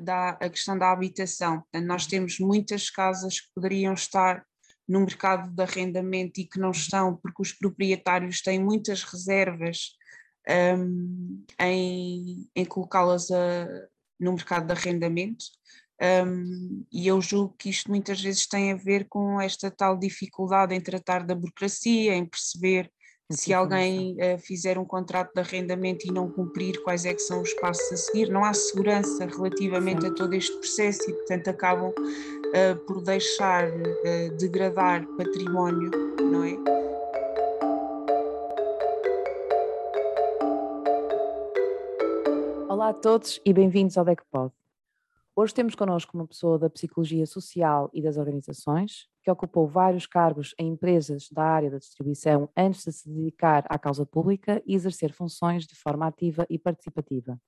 da a questão da habitação. Nós temos muitas casas que poderiam estar no mercado de arrendamento e que não estão porque os proprietários têm muitas reservas um, em, em colocá-las no mercado de arrendamento. Um, e eu julgo que isto muitas vezes tem a ver com esta tal dificuldade em tratar da burocracia, em perceber se alguém uh, fizer um contrato de arrendamento e não cumprir, quais é que são os passos a seguir. Não há segurança relativamente a todo este processo e, portanto, acabam uh, por deixar uh, degradar património, não é? Olá a todos e bem-vindos ao DECPOD. Hoje temos connosco uma pessoa da Psicologia Social e das Organizações, que ocupou vários cargos em empresas da área da distribuição antes de se dedicar à causa pública e exercer funções de forma ativa e participativa.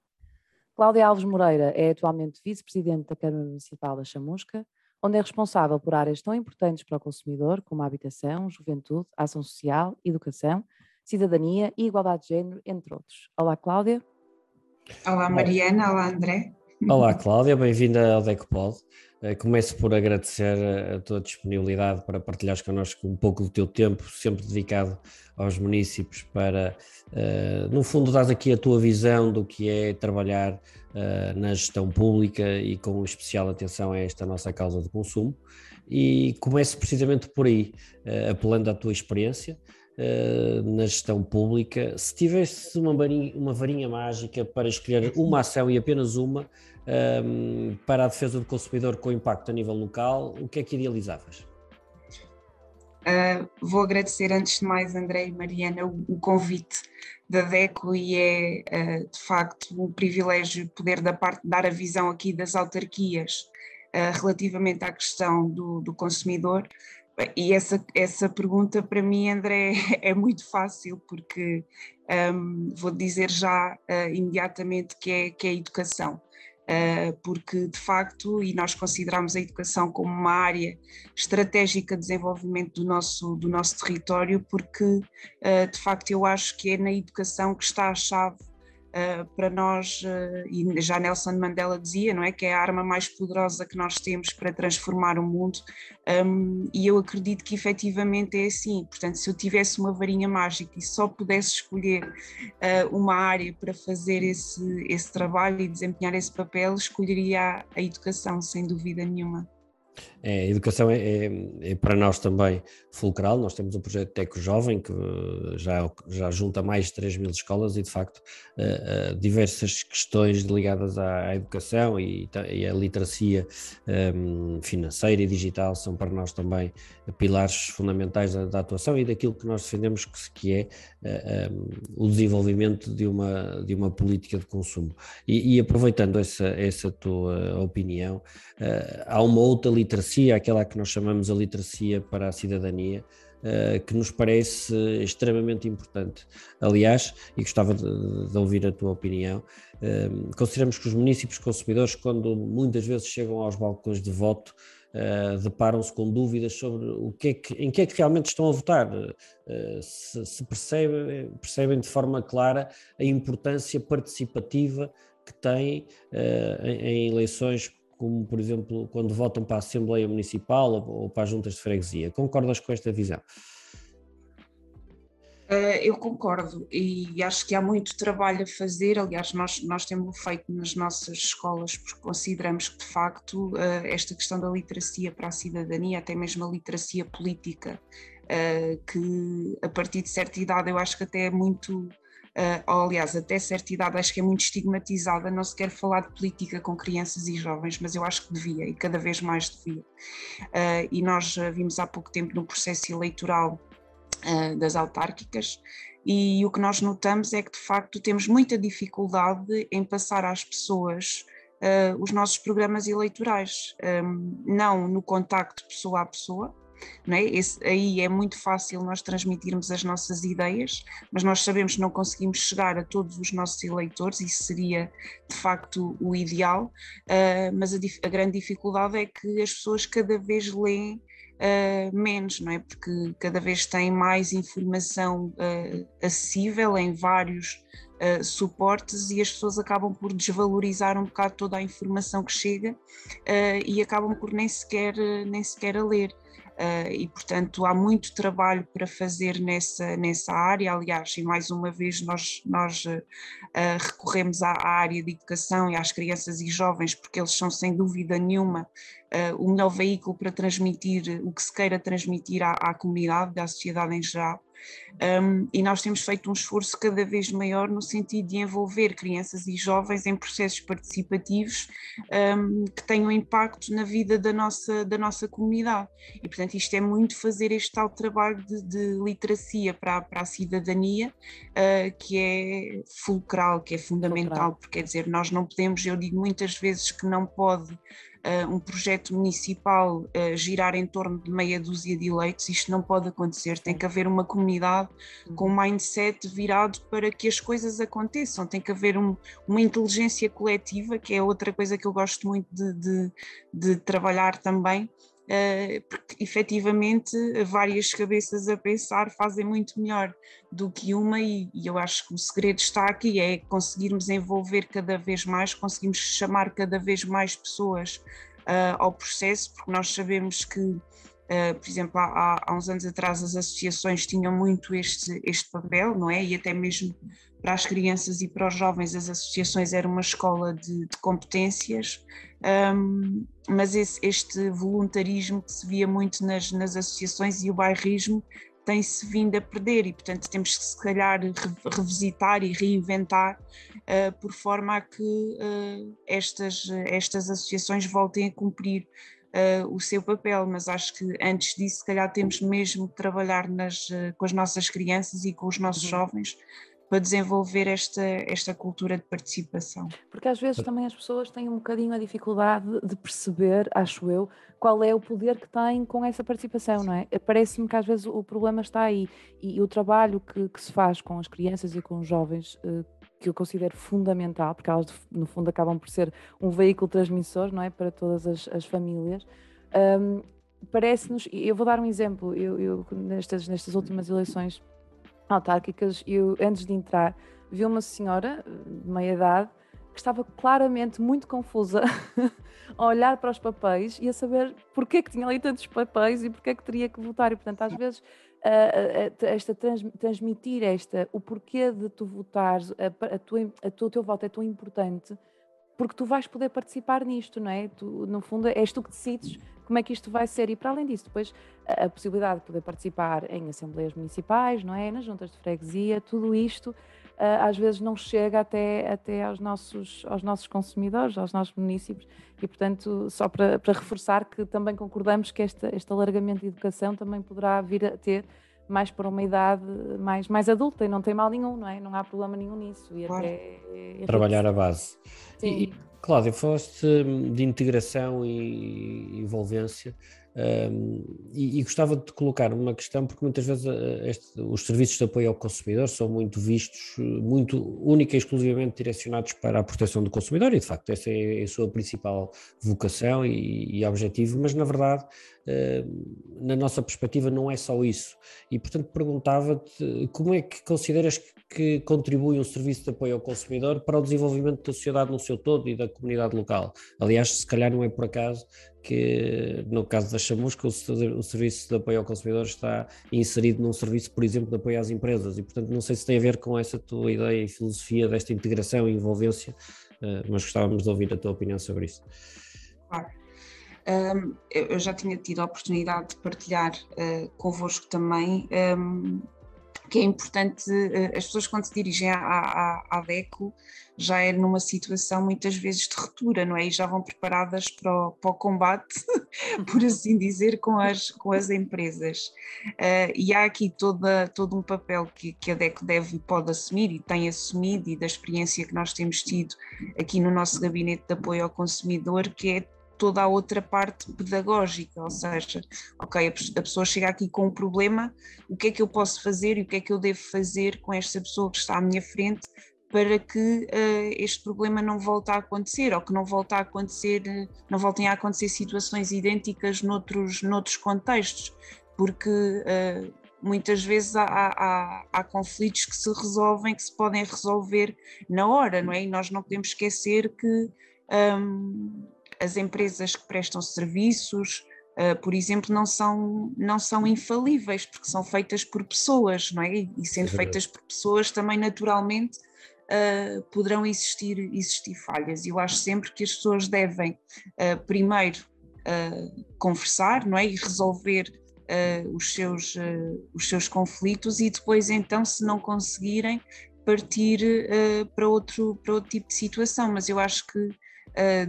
Cláudia Alves Moreira é atualmente vice-presidente da Câmara Municipal da Chamusca, onde é responsável por áreas tão importantes para o consumidor como a habitação, juventude, ação social, educação, cidadania e igualdade de género, entre outros. Olá, Cláudia. Olá, Mariana. Olá, André. Olá, Cláudia. Bem-vinda ao DECPOD. Eh, começo por agradecer a tua disponibilidade para partilhares connosco um pouco do teu tempo, sempre dedicado aos municípios, para, eh, no fundo, dar aqui a tua visão do que é trabalhar eh, na gestão pública e com especial atenção a esta nossa causa de consumo. E começo precisamente por aí, apelando à tua experiência. na gestão pública, se tivesse uma varinha, uma varinha mágica para escolher uma ação e apenas uma, um, para a defesa do consumidor com impacto a nível local, o que é que idealizavas? Uh, vou agradecer antes de mais, André e Mariana, o, o convite da DECO e é uh, de facto um privilégio poder da parte, dar a visão aqui das autarquias uh, relativamente à questão do, do consumidor. E essa, essa pergunta para mim, André, é muito fácil, porque um, vou dizer já imediatamente que é, que é a educação. Eh, porque de facto, e nós consideramos a educação como uma área estratégica de desenvolvimento do nosso, do nosso território, porque eh, de facto eu acho que é na educação que está a chave uh, para nós, uh, e já Nelson Mandela dizia, não é? Que é a arma mais poderosa que nós temos para transformar o mundo, um, e eu acredito que efetivamente é assim. Portanto, se eu tivesse uma varinha mágica e só pudesse escolher uh, uma área para fazer esse, esse trabalho e desempenhar esse papel, escolheria a, educação, sem dúvida nenhuma. É, a educação é, é, é, para nós também fulcral. Nós temos um projeto Teco Jovem que eh, já, já junta mais de 3 mil escolas e, de facto, uh, uh, diversas questões ligadas à, à educação e, e à literacia um, financeira e digital são para nós também pilares fundamentais da, da atuação e daquilo que nós defendemos que, que é uh, um, o desenvolvimento de uma, de uma política de consumo. E, e aproveitando essa, essa tua opinião, há uma outra literacia, aquela que nós chamamos a literacia para a cidadania, uh, que nos parece extremamente importante. Aliás, e gostava de, de ouvir a tua opinião, uh, consideramos que os municípios consumidores, quando muitas vezes chegam aos balcões de voto, Uh, deparam-se com dúvidas sobre o que é que, em que é que realmente estão a votar, uh, se, se percebem, percebem de forma clara a importância participativa que tem uh, em, em, eleições como por exemplo quando votam para a Assembleia Municipal ou, ou para as juntas de freguesia. Concordas com esta visão? Uh, eu concordo e acho que há muito trabalho a fazer. Aliás, nós, nós temos feito nas nossas escolas porque consideramos que, de facto, uh, esta questão da literacia para a cidadania, até mesmo a literacia política, uh, que a partir de certa idade eu acho que até é muito ou aliás, até certa idade, acho que é muito estigmatizada, não se quer falar de política com crianças e jovens, mas eu acho que devia e cada vez mais devia. Uh, e nós vimos há pouco tempo no processo eleitoral das autárquicas, e o que nós notamos é que de facto temos muita dificuldade em passar às pessoas Uh, os nossos programas eleitorais, um, não no contacto pessoa a pessoa, não é? Esse, aí é muito fácil nós transmitirmos as nossas ideias, mas nós sabemos que não conseguimos chegar a todos os nossos eleitores, isso seria de facto o ideal, uh, mas a, a, grande dificuldade é que as pessoas cada vez leem uh, menos, não é? Porque cada vez tem mais informação uh, acessível em vários uh, suportes e as pessoas acabam por desvalorizar um bocado toda a informação que chega e acabam por nem sequer, nem sequer a ler. Uh, e, portanto, há muito trabalho para fazer nessa, nessa área. Aliás, e mais uma vez, nós, nós uh, recorremos à, área de educação e às crianças e jovens, porque eles são, sem dúvida nenhuma, uh, o melhor veículo para transmitir o que se queira transmitir à, à comunidade, à sociedade em geral. Um, e nós temos feito um esforço cada vez maior no sentido de envolver crianças e jovens em processos participativos um, que tenham impacto na vida da nossa, da nossa comunidade. E, portanto, isto é muito fazer este tal trabalho de, de literacia para, para a cidadania, uh, que é fulcral, que é fundamental, fulcral. porque quer dizer, nós não podemos, eu digo muitas vezes que não pode um projeto municipal uh, girar em torno de meia dúzia de eleitos, isto não pode acontecer, tem que haver uma comunidade com um mindset virado para que as coisas aconteçam, tem que haver um, uma inteligência coletiva, que é outra coisa que eu gosto muito de, de, de trabalhar também, porque efetivamente várias cabeças a pensar fazem muito melhor do que uma, e, eu acho que o segredo está aqui: é conseguirmos envolver cada vez mais, conseguirmos chamar cada vez mais pessoas uh, ao processo, porque nós sabemos que. Uh, por exemplo, há, há, uns anos atrás as associações tinham muito este, este papel, não é? E até mesmo para as crianças e para os jovens as associações eram uma escola de, de competências, um, mas esse, este voluntarismo que se via muito nas, nas associações e o bairrismo tem-se vindo a perder e, portanto, temos que, se calhar, revisitar e reinventar uh, por forma a que uh, estas, estas associações voltem a cumprir uh, o seu papel. Mas acho que antes disso, se calhar, temos mesmo que trabalhar nas, com as nossas crianças e com os nossos uhum. jovens para desenvolver esta, esta cultura de participação. Porque às vezes também as pessoas têm um bocadinho a dificuldade de perceber, acho eu, qual é o poder que têm com essa participação, não é? Parece-me que às vezes o problema está aí e, e o trabalho que, que, se faz com as crianças e com os jovens, eh, que eu considero fundamental, porque elas no fundo acabam por ser um veículo transmissor, não é? Para todas as, as famílias. Um, Parece-nos, eu vou dar um exemplo, eu, eu nestas, nestas últimas eleições autárquicas, eu antes de entrar vi uma senhora de meia idade que estava claramente muito confusa a olhar para os papéis e a saber porque que tinha ali tantos papéis e porque que teria que votar. E, portanto, às vezes, esta trans, transmitir esta, o porquê de tu votares, a, a, tua, a tua, o teu voto é tão importante porque tu vais poder participar nisto, não é? Tu, no fundo, és tu que decides como é que isto vai ser. E para além disso, depois a, possibilidade de poder participar em assembleias municipais, não é? Nas juntas de freguesia, tudo isto uh, às vezes não chega até, até aos, nossos, aos nossos consumidores, aos nossos municípios. E, portanto, só para, para reforçar que também concordamos que este, este alargamento de educação também poderá vir a ter mais para uma idade mais, mais adulta e não tem mal nenhum, não é? Não há problema nenhum nisso. E claro. até, é Trabalhar a base. Sim. E, Cláudia, falaste de integração e envolvência. Um, e, e, gostava de colocar uma questão, porque muitas vezes uh, este, os serviços de apoio ao consumidor são muito vistos, muito única e exclusivamente direcionados para a proteção do consumidor, e de facto essa é a sua principal vocação e, e objetivo, mas na verdade, na nossa perspectiva, não é só isso. E portanto perguntava-te como é que consideras que contribui um serviço de apoio ao consumidor para o desenvolvimento da sociedade no seu todo e da comunidade local. Aliás, se calhar não é por acaso que, no caso da Chamusca, o, serviço de apoio ao consumidor está inserido num serviço, por exemplo, de apoio às empresas. E, portanto, não sei se tem a ver com essa tua ideia e filosofia desta integração e envolvência, uh, mas gostávamos de ouvir a tua opinião sobre isso. Claro. Um, eu já tinha tido a oportunidade de partilhar uh, convosco também um, que é importante, eh, as pessoas quando se dirigem à, à, à DECO já é numa situação muitas vezes de ruptura, não é? E já vão preparadas para o, para o combate, por assim dizer, com as, com as empresas. Uh, e há aqui toda, todo um papel que, que a DECO deve e pode assumir e tem assumido, e da experiência que nós temos tido aqui no nosso gabinete de apoio ao consumidor, que é toda a outra parte pedagógica, ou seja, ok, a pessoa chega aqui com um problema, o que é que eu posso fazer e o que é que eu devo fazer com esta pessoa que está à minha frente para que uh, este problema não volte a acontecer ou que não volte a acontecer, não voltem a acontecer situações idênticas noutros, noutros contextos, porque uh, muitas vezes há, há, há, conflitos que se resolvem, que se podem resolver na hora, não é? E nós não podemos esquecer que um, as empresas que prestam serviços, uh, por exemplo, não são, não são infalíveis, porque são feitas por pessoas, não é? E sendo é feitas por pessoas, também naturalmente uh, poderão existir, existir falhas. Eu acho sempre que as pessoas devem, uh, primeiro, conversar não é? e resolver os, seus, os seus conflitos e depois, então, se não conseguirem, partir para, outro, para outro tipo de situação. Mas eu acho que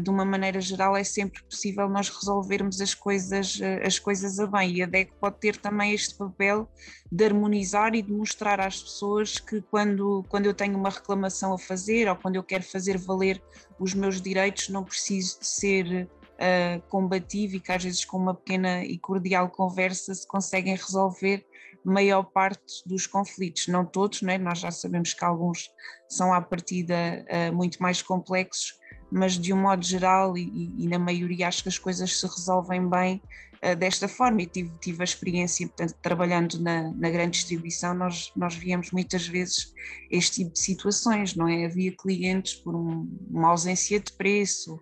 de uma maneira geral, é sempre possível nós resolvermos as coisas, uh, as coisas a bem. E a DEC pode ter também este papel de harmonizar e de mostrar às pessoas que quando, quando eu tenho uma reclamação a fazer ou quando eu quero fazer valer os meus direitos, não preciso de ser uh, combativo e que às vezes com uma pequena e cordial conversa se conseguem resolver maior parte dos conflitos, não todos, né? nós já sabemos que alguns são à partida uh, muito mais complexos, mas de um modo geral e, e, na maioria acho que as coisas se resolvem bem uh, desta forma e tive, tive a experiência, portanto, trabalhando na, na grande distribuição, nós, nós víamos muitas vezes este tipo de situações, não é? Havia clientes por um, uma ausência de preço,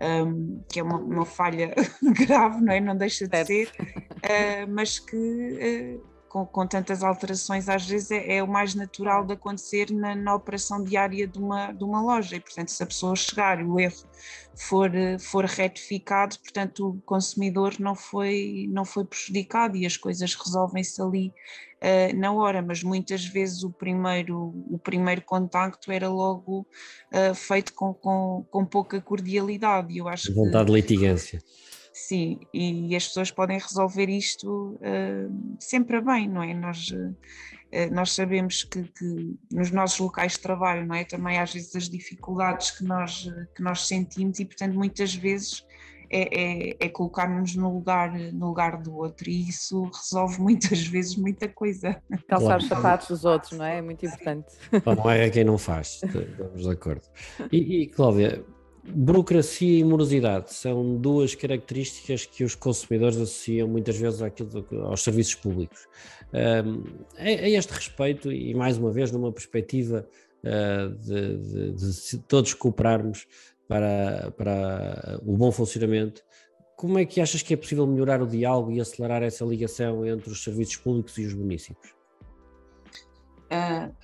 um, que é uma, uma, falha grave, não é? Não deixa de ser, uh, mas que uh, com, com tantas alterações, às vezes é, é, o mais natural de acontecer na, na, operação diária de uma, de uma loja. E, portanto, se a pessoa chegar e o erro for, for retificado, portanto, o consumidor não foi, não foi prejudicado e as coisas resolvem-se ali uh, na hora. Mas muitas vezes o primeiro, o primeiro contacto era logo uh, feito com, com, com pouca cordialidade. Eu acho Vontade que, de litigância. Sim, e as pessoas podem resolver isto uh, sempre bem, não é? Nós, uh, nós sabemos que, que, nos nossos locais de trabalho, não é? Também às vezes as dificuldades que nós, que nós sentimos e, portanto, muitas vezes é, é, é colocar-nos no lugar, no lugar do outro e isso resolve muitas vezes muita coisa. Calçar os sapatos dos outros, não é? É muito importante. Não é quem não faz, estamos de acordo. E, e Cláudia, Burocracia e morosidade são duas características que os consumidores associam muitas vezes àquilo, aos serviços públicos. A, este respeito, e mais uma vez numa perspectiva uh, de, de, de, todos cooperarmos para, para o bom funcionamento, como é que achas que é possível melhorar o diálogo e acelerar essa ligação entre os serviços públicos e os municípios? Uh,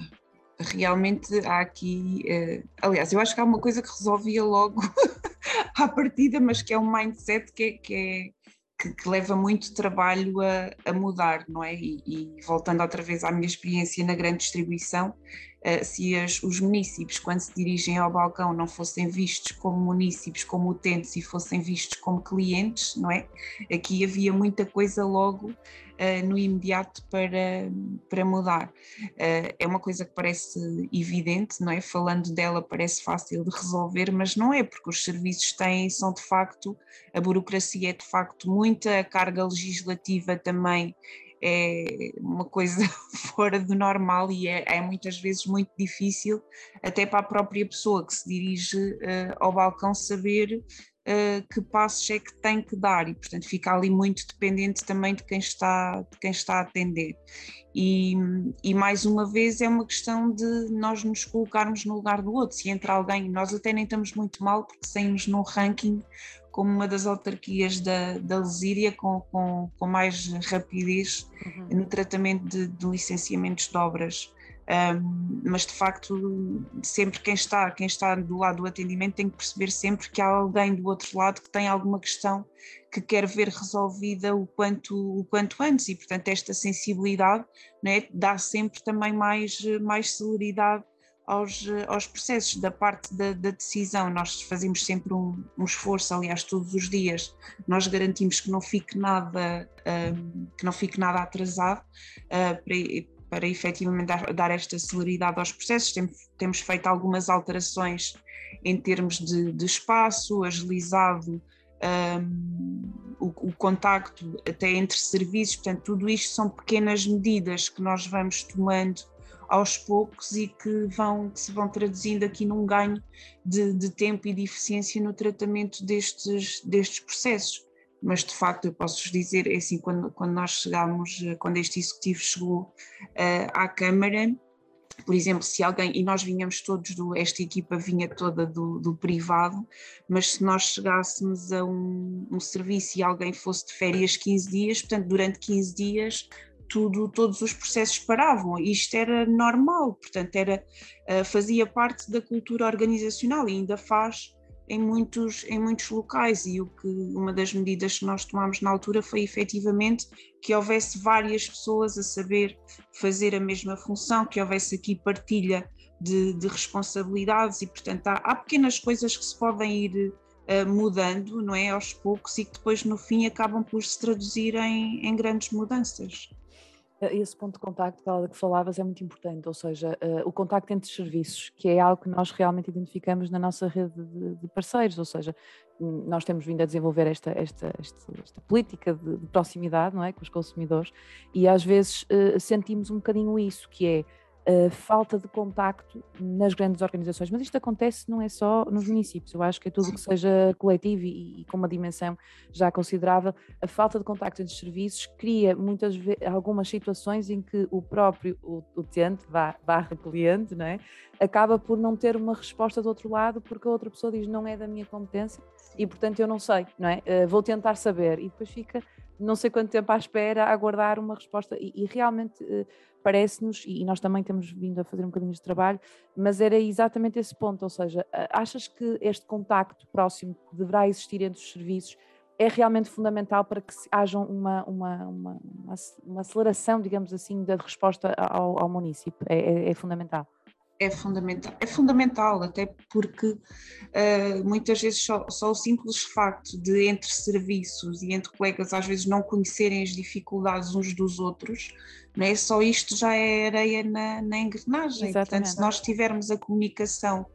realmente há aqui. Uh, aliás, eu acho que há uma coisa que resolvia logo à partida, mas que é um mindset que, é, que, é, que, que leva muito trabalho a, a mudar, não é? E, e, voltando outra vez à minha experiência na grande distribuição, uh, se as, os municípios, quando se dirigem ao balcão, não fossem vistos como municípios, como utentes e fossem vistos como clientes, não é? Aqui havia muita coisa logo uh, no imediato para, para mudar. Uh, é uma coisa que parece evidente, não é? Falando dela parece fácil de resolver, mas não é, porque os serviços têm, são de facto, a burocracia é de facto muita, a carga legislativa também é uma coisa fora do normal e é, é, muitas vezes muito difícil, até para a própria pessoa que se dirige uh, ao balcão, saber uh, que passos é que tem que dar e, portanto, fica ali muito dependente também de quem está, de quem está a atender. E, e, mais uma vez é uma questão de nós nos colocarmos no lugar do outro. Se entra alguém, nós até nem estamos muito mal porque saímos num ranking como uma das autarquias da, da Lesíria com, com, com mais rapidez uhum. no tratamento de, de licenciamentos de obras. Mas de facto sempre quem está quem está do lado do atendimento tem que perceber sempre que há alguém do outro lado que tem alguma questão que quer ver resolvida o quanto o quanto antes. E portanto esta sensibilidade né, dá sempre também mais mais celeridade aos, aos processos da parte da, da decisão. Nós fazemos sempre um, um, esforço aliás todos os dias. Nós garantimos que não fique nada que não fique nada atrasado uh, para, para efetivamente dar, dar esta celeridade aos processos. Temos, feito algumas alterações em termos de, de espaço, agilizado um, o, o, contacto até entre serviços, portanto, tudo isto são pequenas medidas que nós vamos tomando aos poucos e que, vão, que se vão traduzindo aqui num ganho de, de tempo e de eficiência no tratamento destes, destes processos mas de facto eu posso vos dizer, é assim, quando, quando nós chegámos, quando este executivo chegou uh, à Câmara, por exemplo, se alguém, e nós vinhamos todos do, esta equipa vinha toda do, do privado, mas se nós chegássemos a um, um, serviço e alguém fosse de férias 15 dias, portanto, durante 15 dias, tudo, todos os processos paravam. Isto era normal, portanto, era, uh, fazia parte da cultura organizacional e ainda faz em muitos, em muitos locais e o que uma das medidas que nós tomámos na altura foi efetivamente que houvesse várias pessoas a saber fazer a mesma função, que houvesse aqui partilha de, de responsabilidades e portanto há, há, pequenas coisas que se podem ir uh, mudando, não é, aos poucos e que depois no fim acabam por se traduzir em, em grandes mudanças. Eh, esse ponto de contacto que falavas é muito importante, ou seja, uh, o contacto entre serviços, que é algo que nós realmente identificamos na nossa rede de, parceiros, ou seja, nós temos vindo a desenvolver esta, esta, esta, esta política de, de, proximidade não é, com os consumidores e às vezes uh, sentimos um bocadinho isso, que é uh, falta de contacto nas grandes organizações, mas isto acontece não é só nos municípios, eu acho que é tudo que seja coletivo e, e com uma dimensão já considerável, a falta de contacto entre serviços cria muitas vezes algumas situações em que o próprio utente, barra cliente, não é? acaba por não ter uma resposta do outro lado porque a outra pessoa diz não é da minha competência e portanto eu não sei, não é? Uh, vou tentar saber. E depois fica não sei quanto tempo à espera a aguardar uma resposta. E, e realmente uh, parece-nos, e nós também temos vindo a fazer um bocadinho de trabalho, mas era exatamente esse ponto, ou seja, achas que este contacto próximo que deverá existir entre os serviços é realmente fundamental para que haja uma, uma, uma, uma aceleração, digamos assim, da resposta ao, ao município, é, é, é fundamental é fundamental, é fundamental até porque uh, muitas vezes só, só, o simples facto de entre serviços e entre colegas às vezes não conhecerem as dificuldades uns dos outros, não é? só isto já é areia na, na engrenagem. Exatamente. Portanto, se nós tivermos a comunicação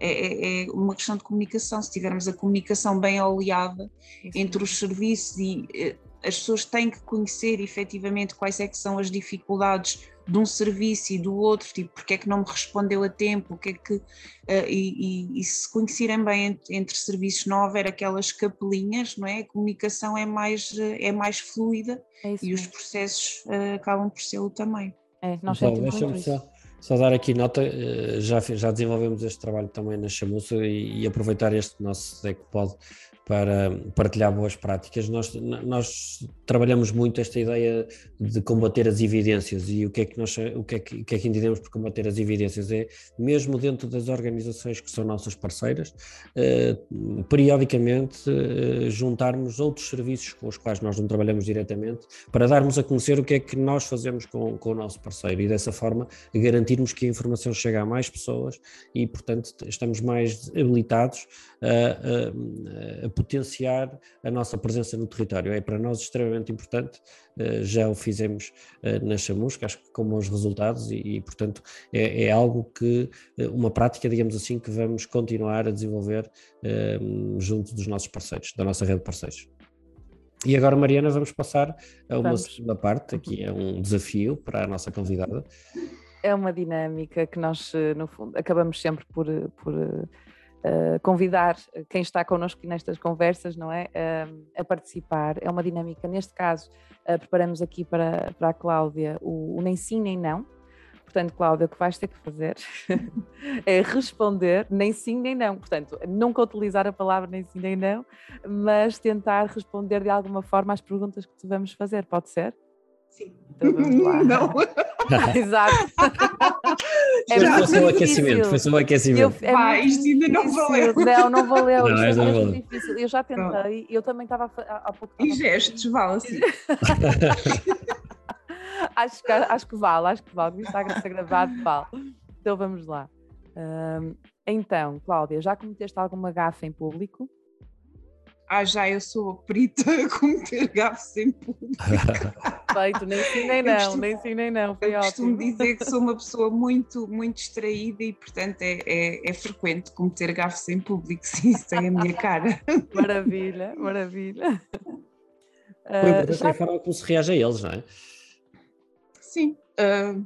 é, é, é, uma questão de comunicação. Se tivermos a comunicação bem oleada entre os serviços e uh, as pessoas têm que conhecer efetivamente quais é que são as dificuldades de um serviço e do outro, tipo, porque é que não me respondeu a tempo, o que é que, uh, e, e, e, se conhecerem bem entre, entre, serviços, não houver aquelas capelinhas, não é? A comunicação é mais, é mais fluida é e os processos uh, acabam por ser o também. É, nós então, deixa-me só, só, dar aqui nota, eh, já, já desenvolvemos este trabalho também na Chamuça e, e aproveitar este nosso pode para partilhar boas práticas. Nós, nós trabalhamos muito esta ideia de combater as evidências e o que é que nós o que é que, o que, é que entendemos por combater as evidências é mesmo dentro das organizações que são nossas parceiras eh, periodicamente eh, juntarmos outros serviços com os quais nós não trabalhamos diretamente para darmos a conhecer o que é que nós fazemos com, com o nosso parceiro e dessa forma garantirmos que a informação chega a mais pessoas e portanto estamos mais habilitados a, a, a potenciar a nossa presença no território. É para nós extremamente importante, eh, já o fizemos eh, na Chamusca, acho que com bons resultados e, e portanto, é, é, algo que, eh, uma prática, digamos assim, que vamos continuar a desenvolver junto dos nossos parceiros, da nossa rede de parceiros. E agora, Mariana, vamos passar a uma vamos. segunda parte, aqui é um desafio para a nossa convidada. É uma dinâmica que nós, no fundo, acabamos sempre por, por uh, convidar quem está connosco nestas conversas, não é? Uh, a participar. É uma dinâmica, neste caso, uh, preparamos aqui para, para a Cláudia o, o nem sim nem não. Portanto, Cláudia, o que vais ter que fazer é responder nem sim nem não. Portanto, nunca utilizar a palavra nem sim nem não, mas tentar responder de alguma forma às perguntas que te vamos fazer. Pode ser? Sim. Então vamos lá. Não. Exato. É foi só o aquecimento, foi só o aquecimento. Eu, é ah, isto ainda não valeu. Não, não valeu. Não, isto é muito difícil. Eu já tentei, eu também estava há pouco tempo. E gestos, vale assim. acho, que, acho que vale, acho que vale. Está a ser gravado, vale. Então vamos lá. Um, então, Cláudia, já cometeste alguma gafa em público? ah, já eu sou perita a cometer gafes em público. Feito, nem sim nem não, costumo, nem sim nem não, foi eu ótimo. costumo dizer que sou uma pessoa muito, muito distraída e, portanto, é, é, é frequente cometer gafes em público, sim, isso é a minha cara. Maravilha, maravilha. Uh, já... é a forma como se reage a eles, não é? Sim. Uh...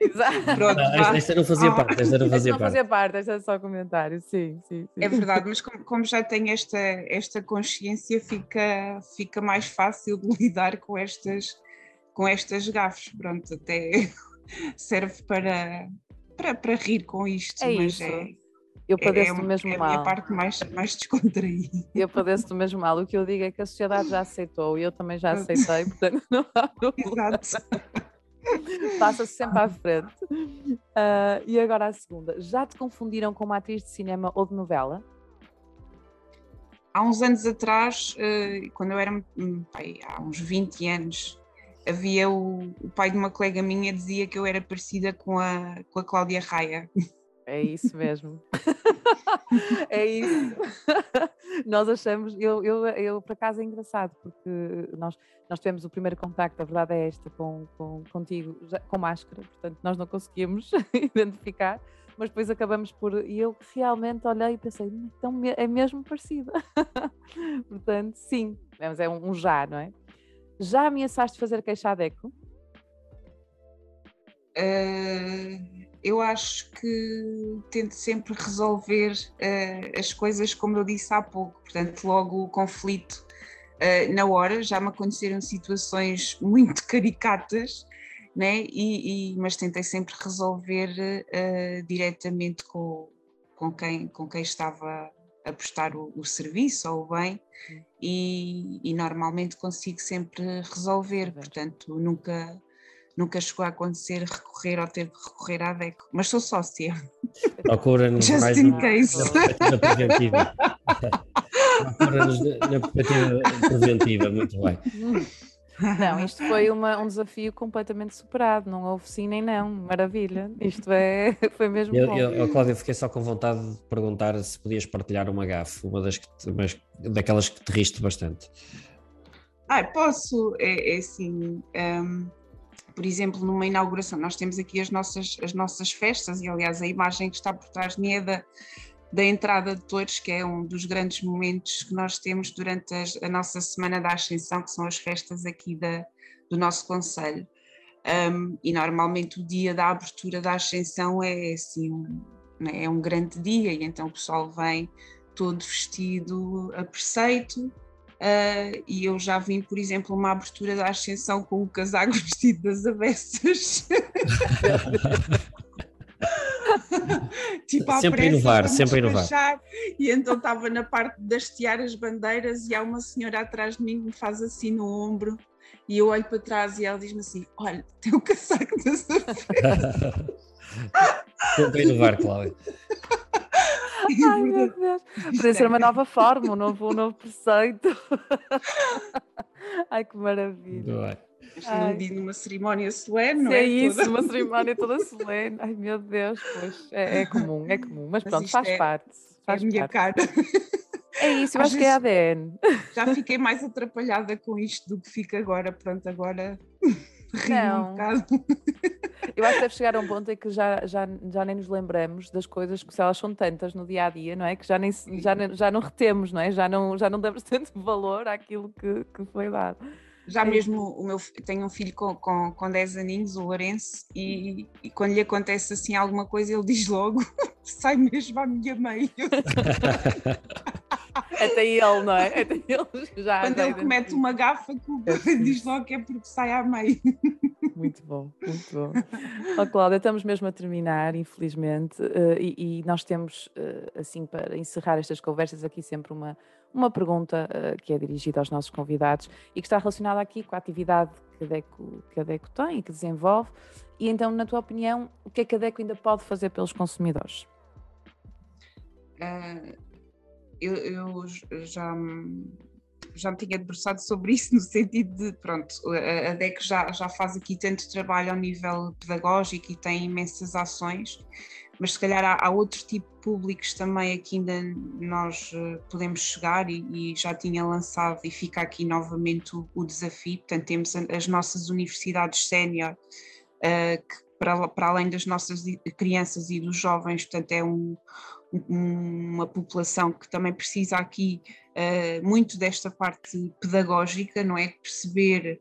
Exato. Pronto, não, esta, não fazia ah. parte, esta não fazia não parte. fazia parte, esta é só comentário, sim, sim, sim. É verdade, mas como, como, já tenho esta, esta consciência, fica, fica mais fácil de lidar com estas, com estas gafes. Pronto, até serve para, para, para rir com isto, é mas isso. é. Eu padeço é, do mesmo é mal. É a minha parte mais, mais descontraída. Eu padeço do mesmo mal. O que eu digo é que a sociedade já aceitou e eu também já aceitei, portanto não há problema. Exato. Passa-se sempre à frente. Uh, e agora a segunda. Já te confundiram com uma atriz de cinema ou de novela? Há uns anos atrás, uh, quando eu era hum, pai, há uns 20 anos, havia o, o, pai de uma colega minha dizia que eu era parecida com a, com a Cláudia Raia. É isso mesmo. é isso. nós achamos, eu, eu, eu por acaso é engraçado, porque nós, nós tivemos o primeiro contacto, a verdade é esta, com, com, contigo, já, com máscara, portanto nós não conseguimos identificar, mas depois acabamos por. E eu realmente olhei e pensei, então é mesmo parecida. portanto, sim, mas é um, um já, não é? Já ameaçaste fazer queixa a Deco? Uh, eu acho que tento sempre resolver uh, as coisas como eu disse há pouco, portanto, logo o conflito uh, na hora, já me aconteceram situações muito caricatas, né? E, e mas tentei sempre resolver uh, diretamente com, com, quem, com quem estava a prestar o, o serviço ou o bem. E, e, normalmente consigo sempre resolver, portanto nunca nunca chegou a acontecer recorrer ou ter que recorrer à DECO, mas sou sócia. Procura-nos mais in case. na preventiva. Procura-nos na perspectiva preventiva, muito bem. Não, isto foi uma, um desafio completamente superado, não houve sim nem não, maravilha. Isto é, foi mesmo eu, bom. Eu, eu, Cláudia, fiquei só com vontade de perguntar se podias partilhar uma gafe, uma das que te, mas, daquelas que te riste bastante. Ah, posso, é, é assim. Um por exemplo, numa inauguração, nós temos aqui as nossas, as nossas festas, e aliás a imagem que está por trás de mim é da, da entrada de Torres, que é um dos grandes momentos que nós temos durante as, a nossa Semana da Ascensão, que são as festas aqui da, do nosso Conselho. Um, e normalmente o dia da abertura da Ascensão é assim, um, né, é um grande dia, e então o pessoal vem todo vestido a preceito, Uh, e eu já vim, por exemplo, uma abertura da ascensão com o casaco vestido das avessas. tipo, sempre inovar, sempre inovar. E então estava na parte de hastear as bandeiras e há uma senhora atrás de mim que me faz assim no ombro e eu olho para trás e ela diz-me assim, olha, tem o casaco das avessas. sempre inovar, Cláudia. Ai, meu Deus. Podia ser uma nova forma, um novo, um novo preceito. Ai, que maravilha. Ai. numa cerimónia solene, não é? É isso, toda... uma cerimónia toda solene. Ai, meu Deus, pois é, é comum, é comum. Mas, mas pronto, faz é, parte. Faz é a minha parte. cara. É isso, eu acho que é ADN. Já fiquei mais atrapalhada com isto do que fico agora. Pronto, agora não. um bocado. Eu acho que deve chegar a um ponto em que já, já, já nem nos lembramos das coisas, que se elas são tantas no dia a dia, não é? Que já, nem, já, já não retemos, não é? Já não, já não damos tanto valor àquilo que, que foi dado. Já é mesmo o meu tenho um filho com, com, com 10 aninhos, o Lourenço, e, e quando lhe acontece assim alguma coisa, ele diz logo: sai mesmo à minha mãe. Até ele, não é? Até ele já. Quando ele comete uma gafa, é diz logo que é porque sai à meio. Muito bom, muito bom. Oh, Cláudia, estamos mesmo a terminar, infelizmente, uh, e, e, nós temos, uh, assim, para encerrar estas conversas, aqui sempre uma, uma pergunta uh, que é dirigida aos nossos convidados e que está relacionada aqui com a atividade que a DECO, que a DECO tem e que desenvolve. E então, na tua opinião, o que é que a DECO ainda pode fazer pelos consumidores? Eu, eu já, já me tinha debruçado sobre isso, no sentido de, pronto, a, a DEC já, já faz aqui tanto trabalho ao nível pedagógico e tem imensas ações, mas se calhar há, há outro tipo de públicos também aqui ainda nós uh, podemos chegar e, e, já tinha lançado e fica aqui novamente o, o desafio, portanto temos as nossas universidades sénior, uh, que para, para além das nossas crianças e dos jovens, portanto é um, uma população que também precisa aqui uh, muito desta parte pedagógica, não é? Perceber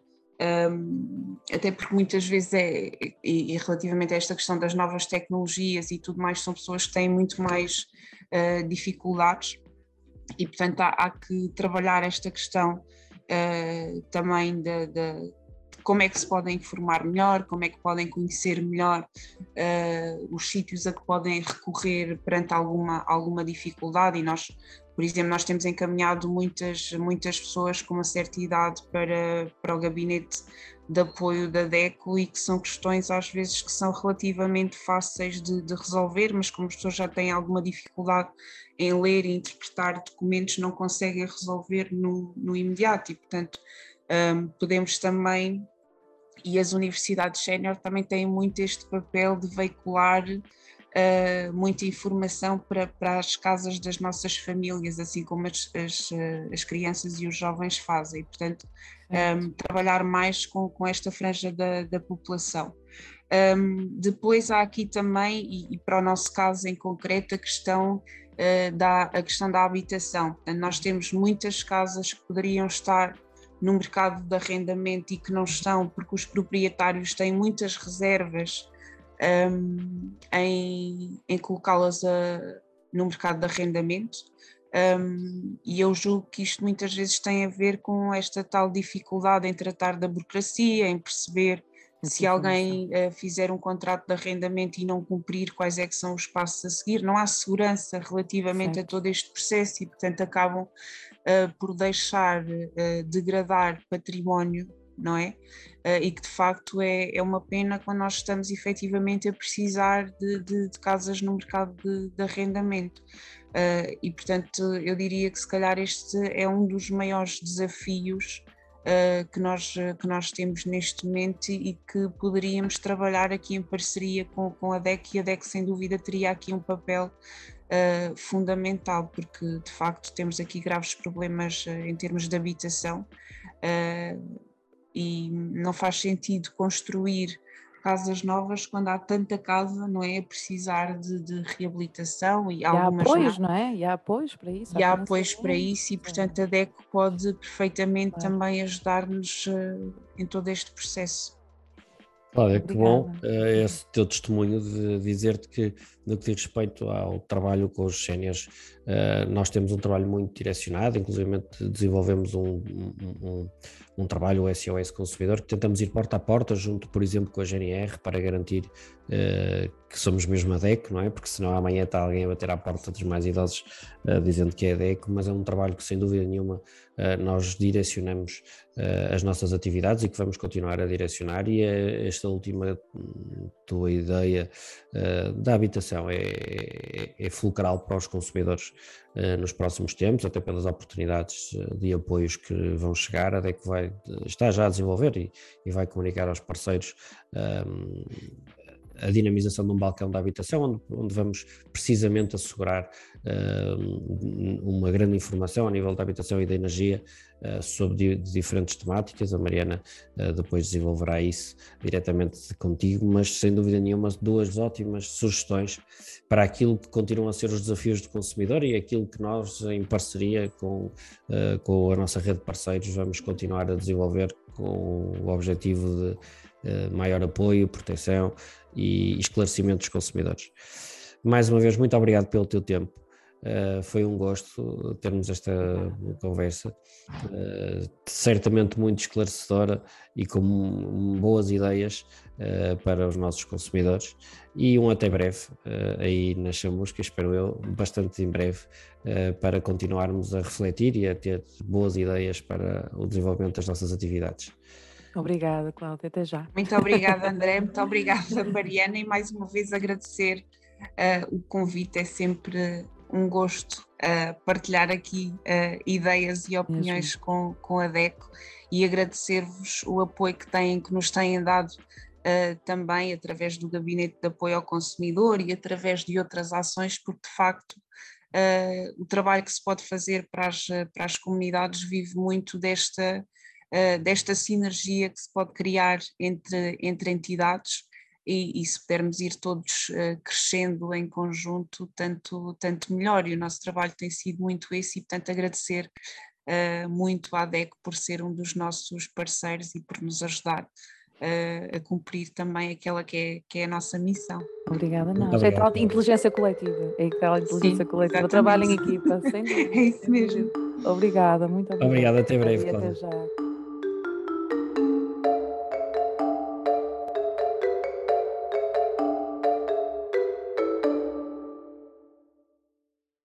um, até porque muitas vezes é, e, e, relativamente a esta questão das novas tecnologias e tudo mais, são pessoas que têm muito mais uh, dificuldades e portanto há, há, que trabalhar esta questão uh, também de, de, como é que se podem informar melhor, como é que podem conhecer melhor uh, os sítios a que podem recorrer perante alguma, alguma dificuldade. E nós por exemplo, nós temos encaminhado muitas, muitas pessoas com uma certa idade para, para o gabinete de apoio da DECO e que são questões às vezes que são relativamente fáceis de, de resolver, mas como as pessoas já têm alguma dificuldade em ler e interpretar documentos, não conseguem resolver no, no imediato. E, portanto, um, podemos também, e as universidades sénior também têm muito este papel de veicular uh, muita informação para, para as casas das nossas famílias, assim como as, as, eh, as crianças e os jovens fazem. Portanto, um, ehm, trabalhar mais com, com esta franja da, da população. Um, ehm, depois há aqui também, e, e, para o nosso caso em concreto, a questão, uh, da, a questão da habitação. Portanto, nós temos muitas casas que poderiam estar no mercado de arrendamento e que não estão porque os proprietários têm muitas reservas um, em, em colocá-las no mercado de arrendamento. Um, e eu julgo que isto muitas vezes tem a ver com esta tal dificuldade em tratar da burocracia, em perceber se alguém uh, fizer um contrato de arrendamento e não cumprir, quais é que são os passos a seguir. Não há segurança relativamente certo. a todo este processo e, portanto, acabam uh, por deixar uh, degradar património não é? E que de facto é, é uma pena quando nós estamos efetivamente a precisar de, de, de casas no mercado de, de arrendamento. E portanto eu diria que se calhar este é um dos maiores desafios que, nós, que nós temos neste momento e que poderíamos trabalhar aqui em parceria com, com a DEC e a DEC sem dúvida teria aqui um papel Uh, fundamental, porque de facto temos aqui graves problemas em termos de habitação. Uh, e não faz sentido construir casas novas quando há tanta casa, não é? A precisar de, de reabilitação e, e há apoios, não. é? E há apoios para isso. E há apoios para isso e, portanto, a DECO pode perfeitamente claro. também ajudar-nos uh, em todo este processo. Olha, que bom uh, esse teu testemunho de dizer-te que, no que diz respeito ao trabalho com os séniores, uh, nós temos um trabalho muito direcionado, inclusive desenvolvemos um, um, um um trabalho SOS Consumidor, que tentamos ir porta a porta, junto, por exemplo, com a GNR, para garantir uh, que somos mesmo a DECO, não é? Porque senão amanhã está alguém a bater à porta dos mais idosos uh, dizendo que é a DECO, mas é um trabalho que, sem dúvida nenhuma, uh, nós direcionamos as nossas atividades e que vamos continuar a direcionar. E esta última tua ideia da habitação é, é, é fulcral para os consumidores eh, nos próximos tempos, até pelas oportunidades eh, de apoios que vão chegar, a DEC vai, está já a desenvolver e, e vai comunicar aos parceiros ehm, a dinamização de um balcão da habitação, onde, onde vamos precisamente assegurar uh, uma grande informação a nível da habitação e da energia uh, sobre di diferentes temáticas. A Mariana uh, depois desenvolverá isso diretamente contigo, mas sem dúvida nenhuma, duas ótimas sugestões para aquilo que continuam a ser os desafios do consumidor e aquilo que nós, em parceria com, com a nossa rede de parceiros, vamos continuar a desenvolver com o objetivo de maior apoio, proteção e esclarecimento dos consumidores. Mais uma vez, muito obrigado pelo teu tempo. Uh, foi um gosto termos esta conversa, uh, certamente muito esclarecedora e com boas ideias uh, para os nossos consumidores. E um até breve aí na Chamusca, espero eu, bastante em breve, para continuarmos a refletir e a ter boas ideias para o desenvolvimento das nossas atividades. Obrigada, Cláudia, até já. Muito obrigada, André, muito obrigada, Mariana, e mais uma vez agradecer o convite, é sempre um gosto uh, partilhar aqui uh, ideias e opiniões com, com a DECO e agradecer-vos o apoio que têm, que nos têm dado uh, também através do Gabinete de Apoio ao Consumidor e através de outras ações, porque de facto o trabalho que se pode fazer para as, para as comunidades vive muito desta, desta sinergia que se pode criar entre, entre entidades e, e, se pudermos ir todos uh, crescendo em conjunto, tanto, tanto melhor. E o nosso trabalho tem sido muito esse, e portanto agradecer uh, muito à DECO por ser um dos nossos parceiros e por nos ajudar a cumprir também aquela que é, que é a nossa missão. Obrigada, nós. É tal inteligência coletiva. É tal inteligência Sim, coletiva. Trabalho em equipa, sem dúvida. É isso mesmo. Obrigada, muito obrigada. Obrigada, até breve. Até já.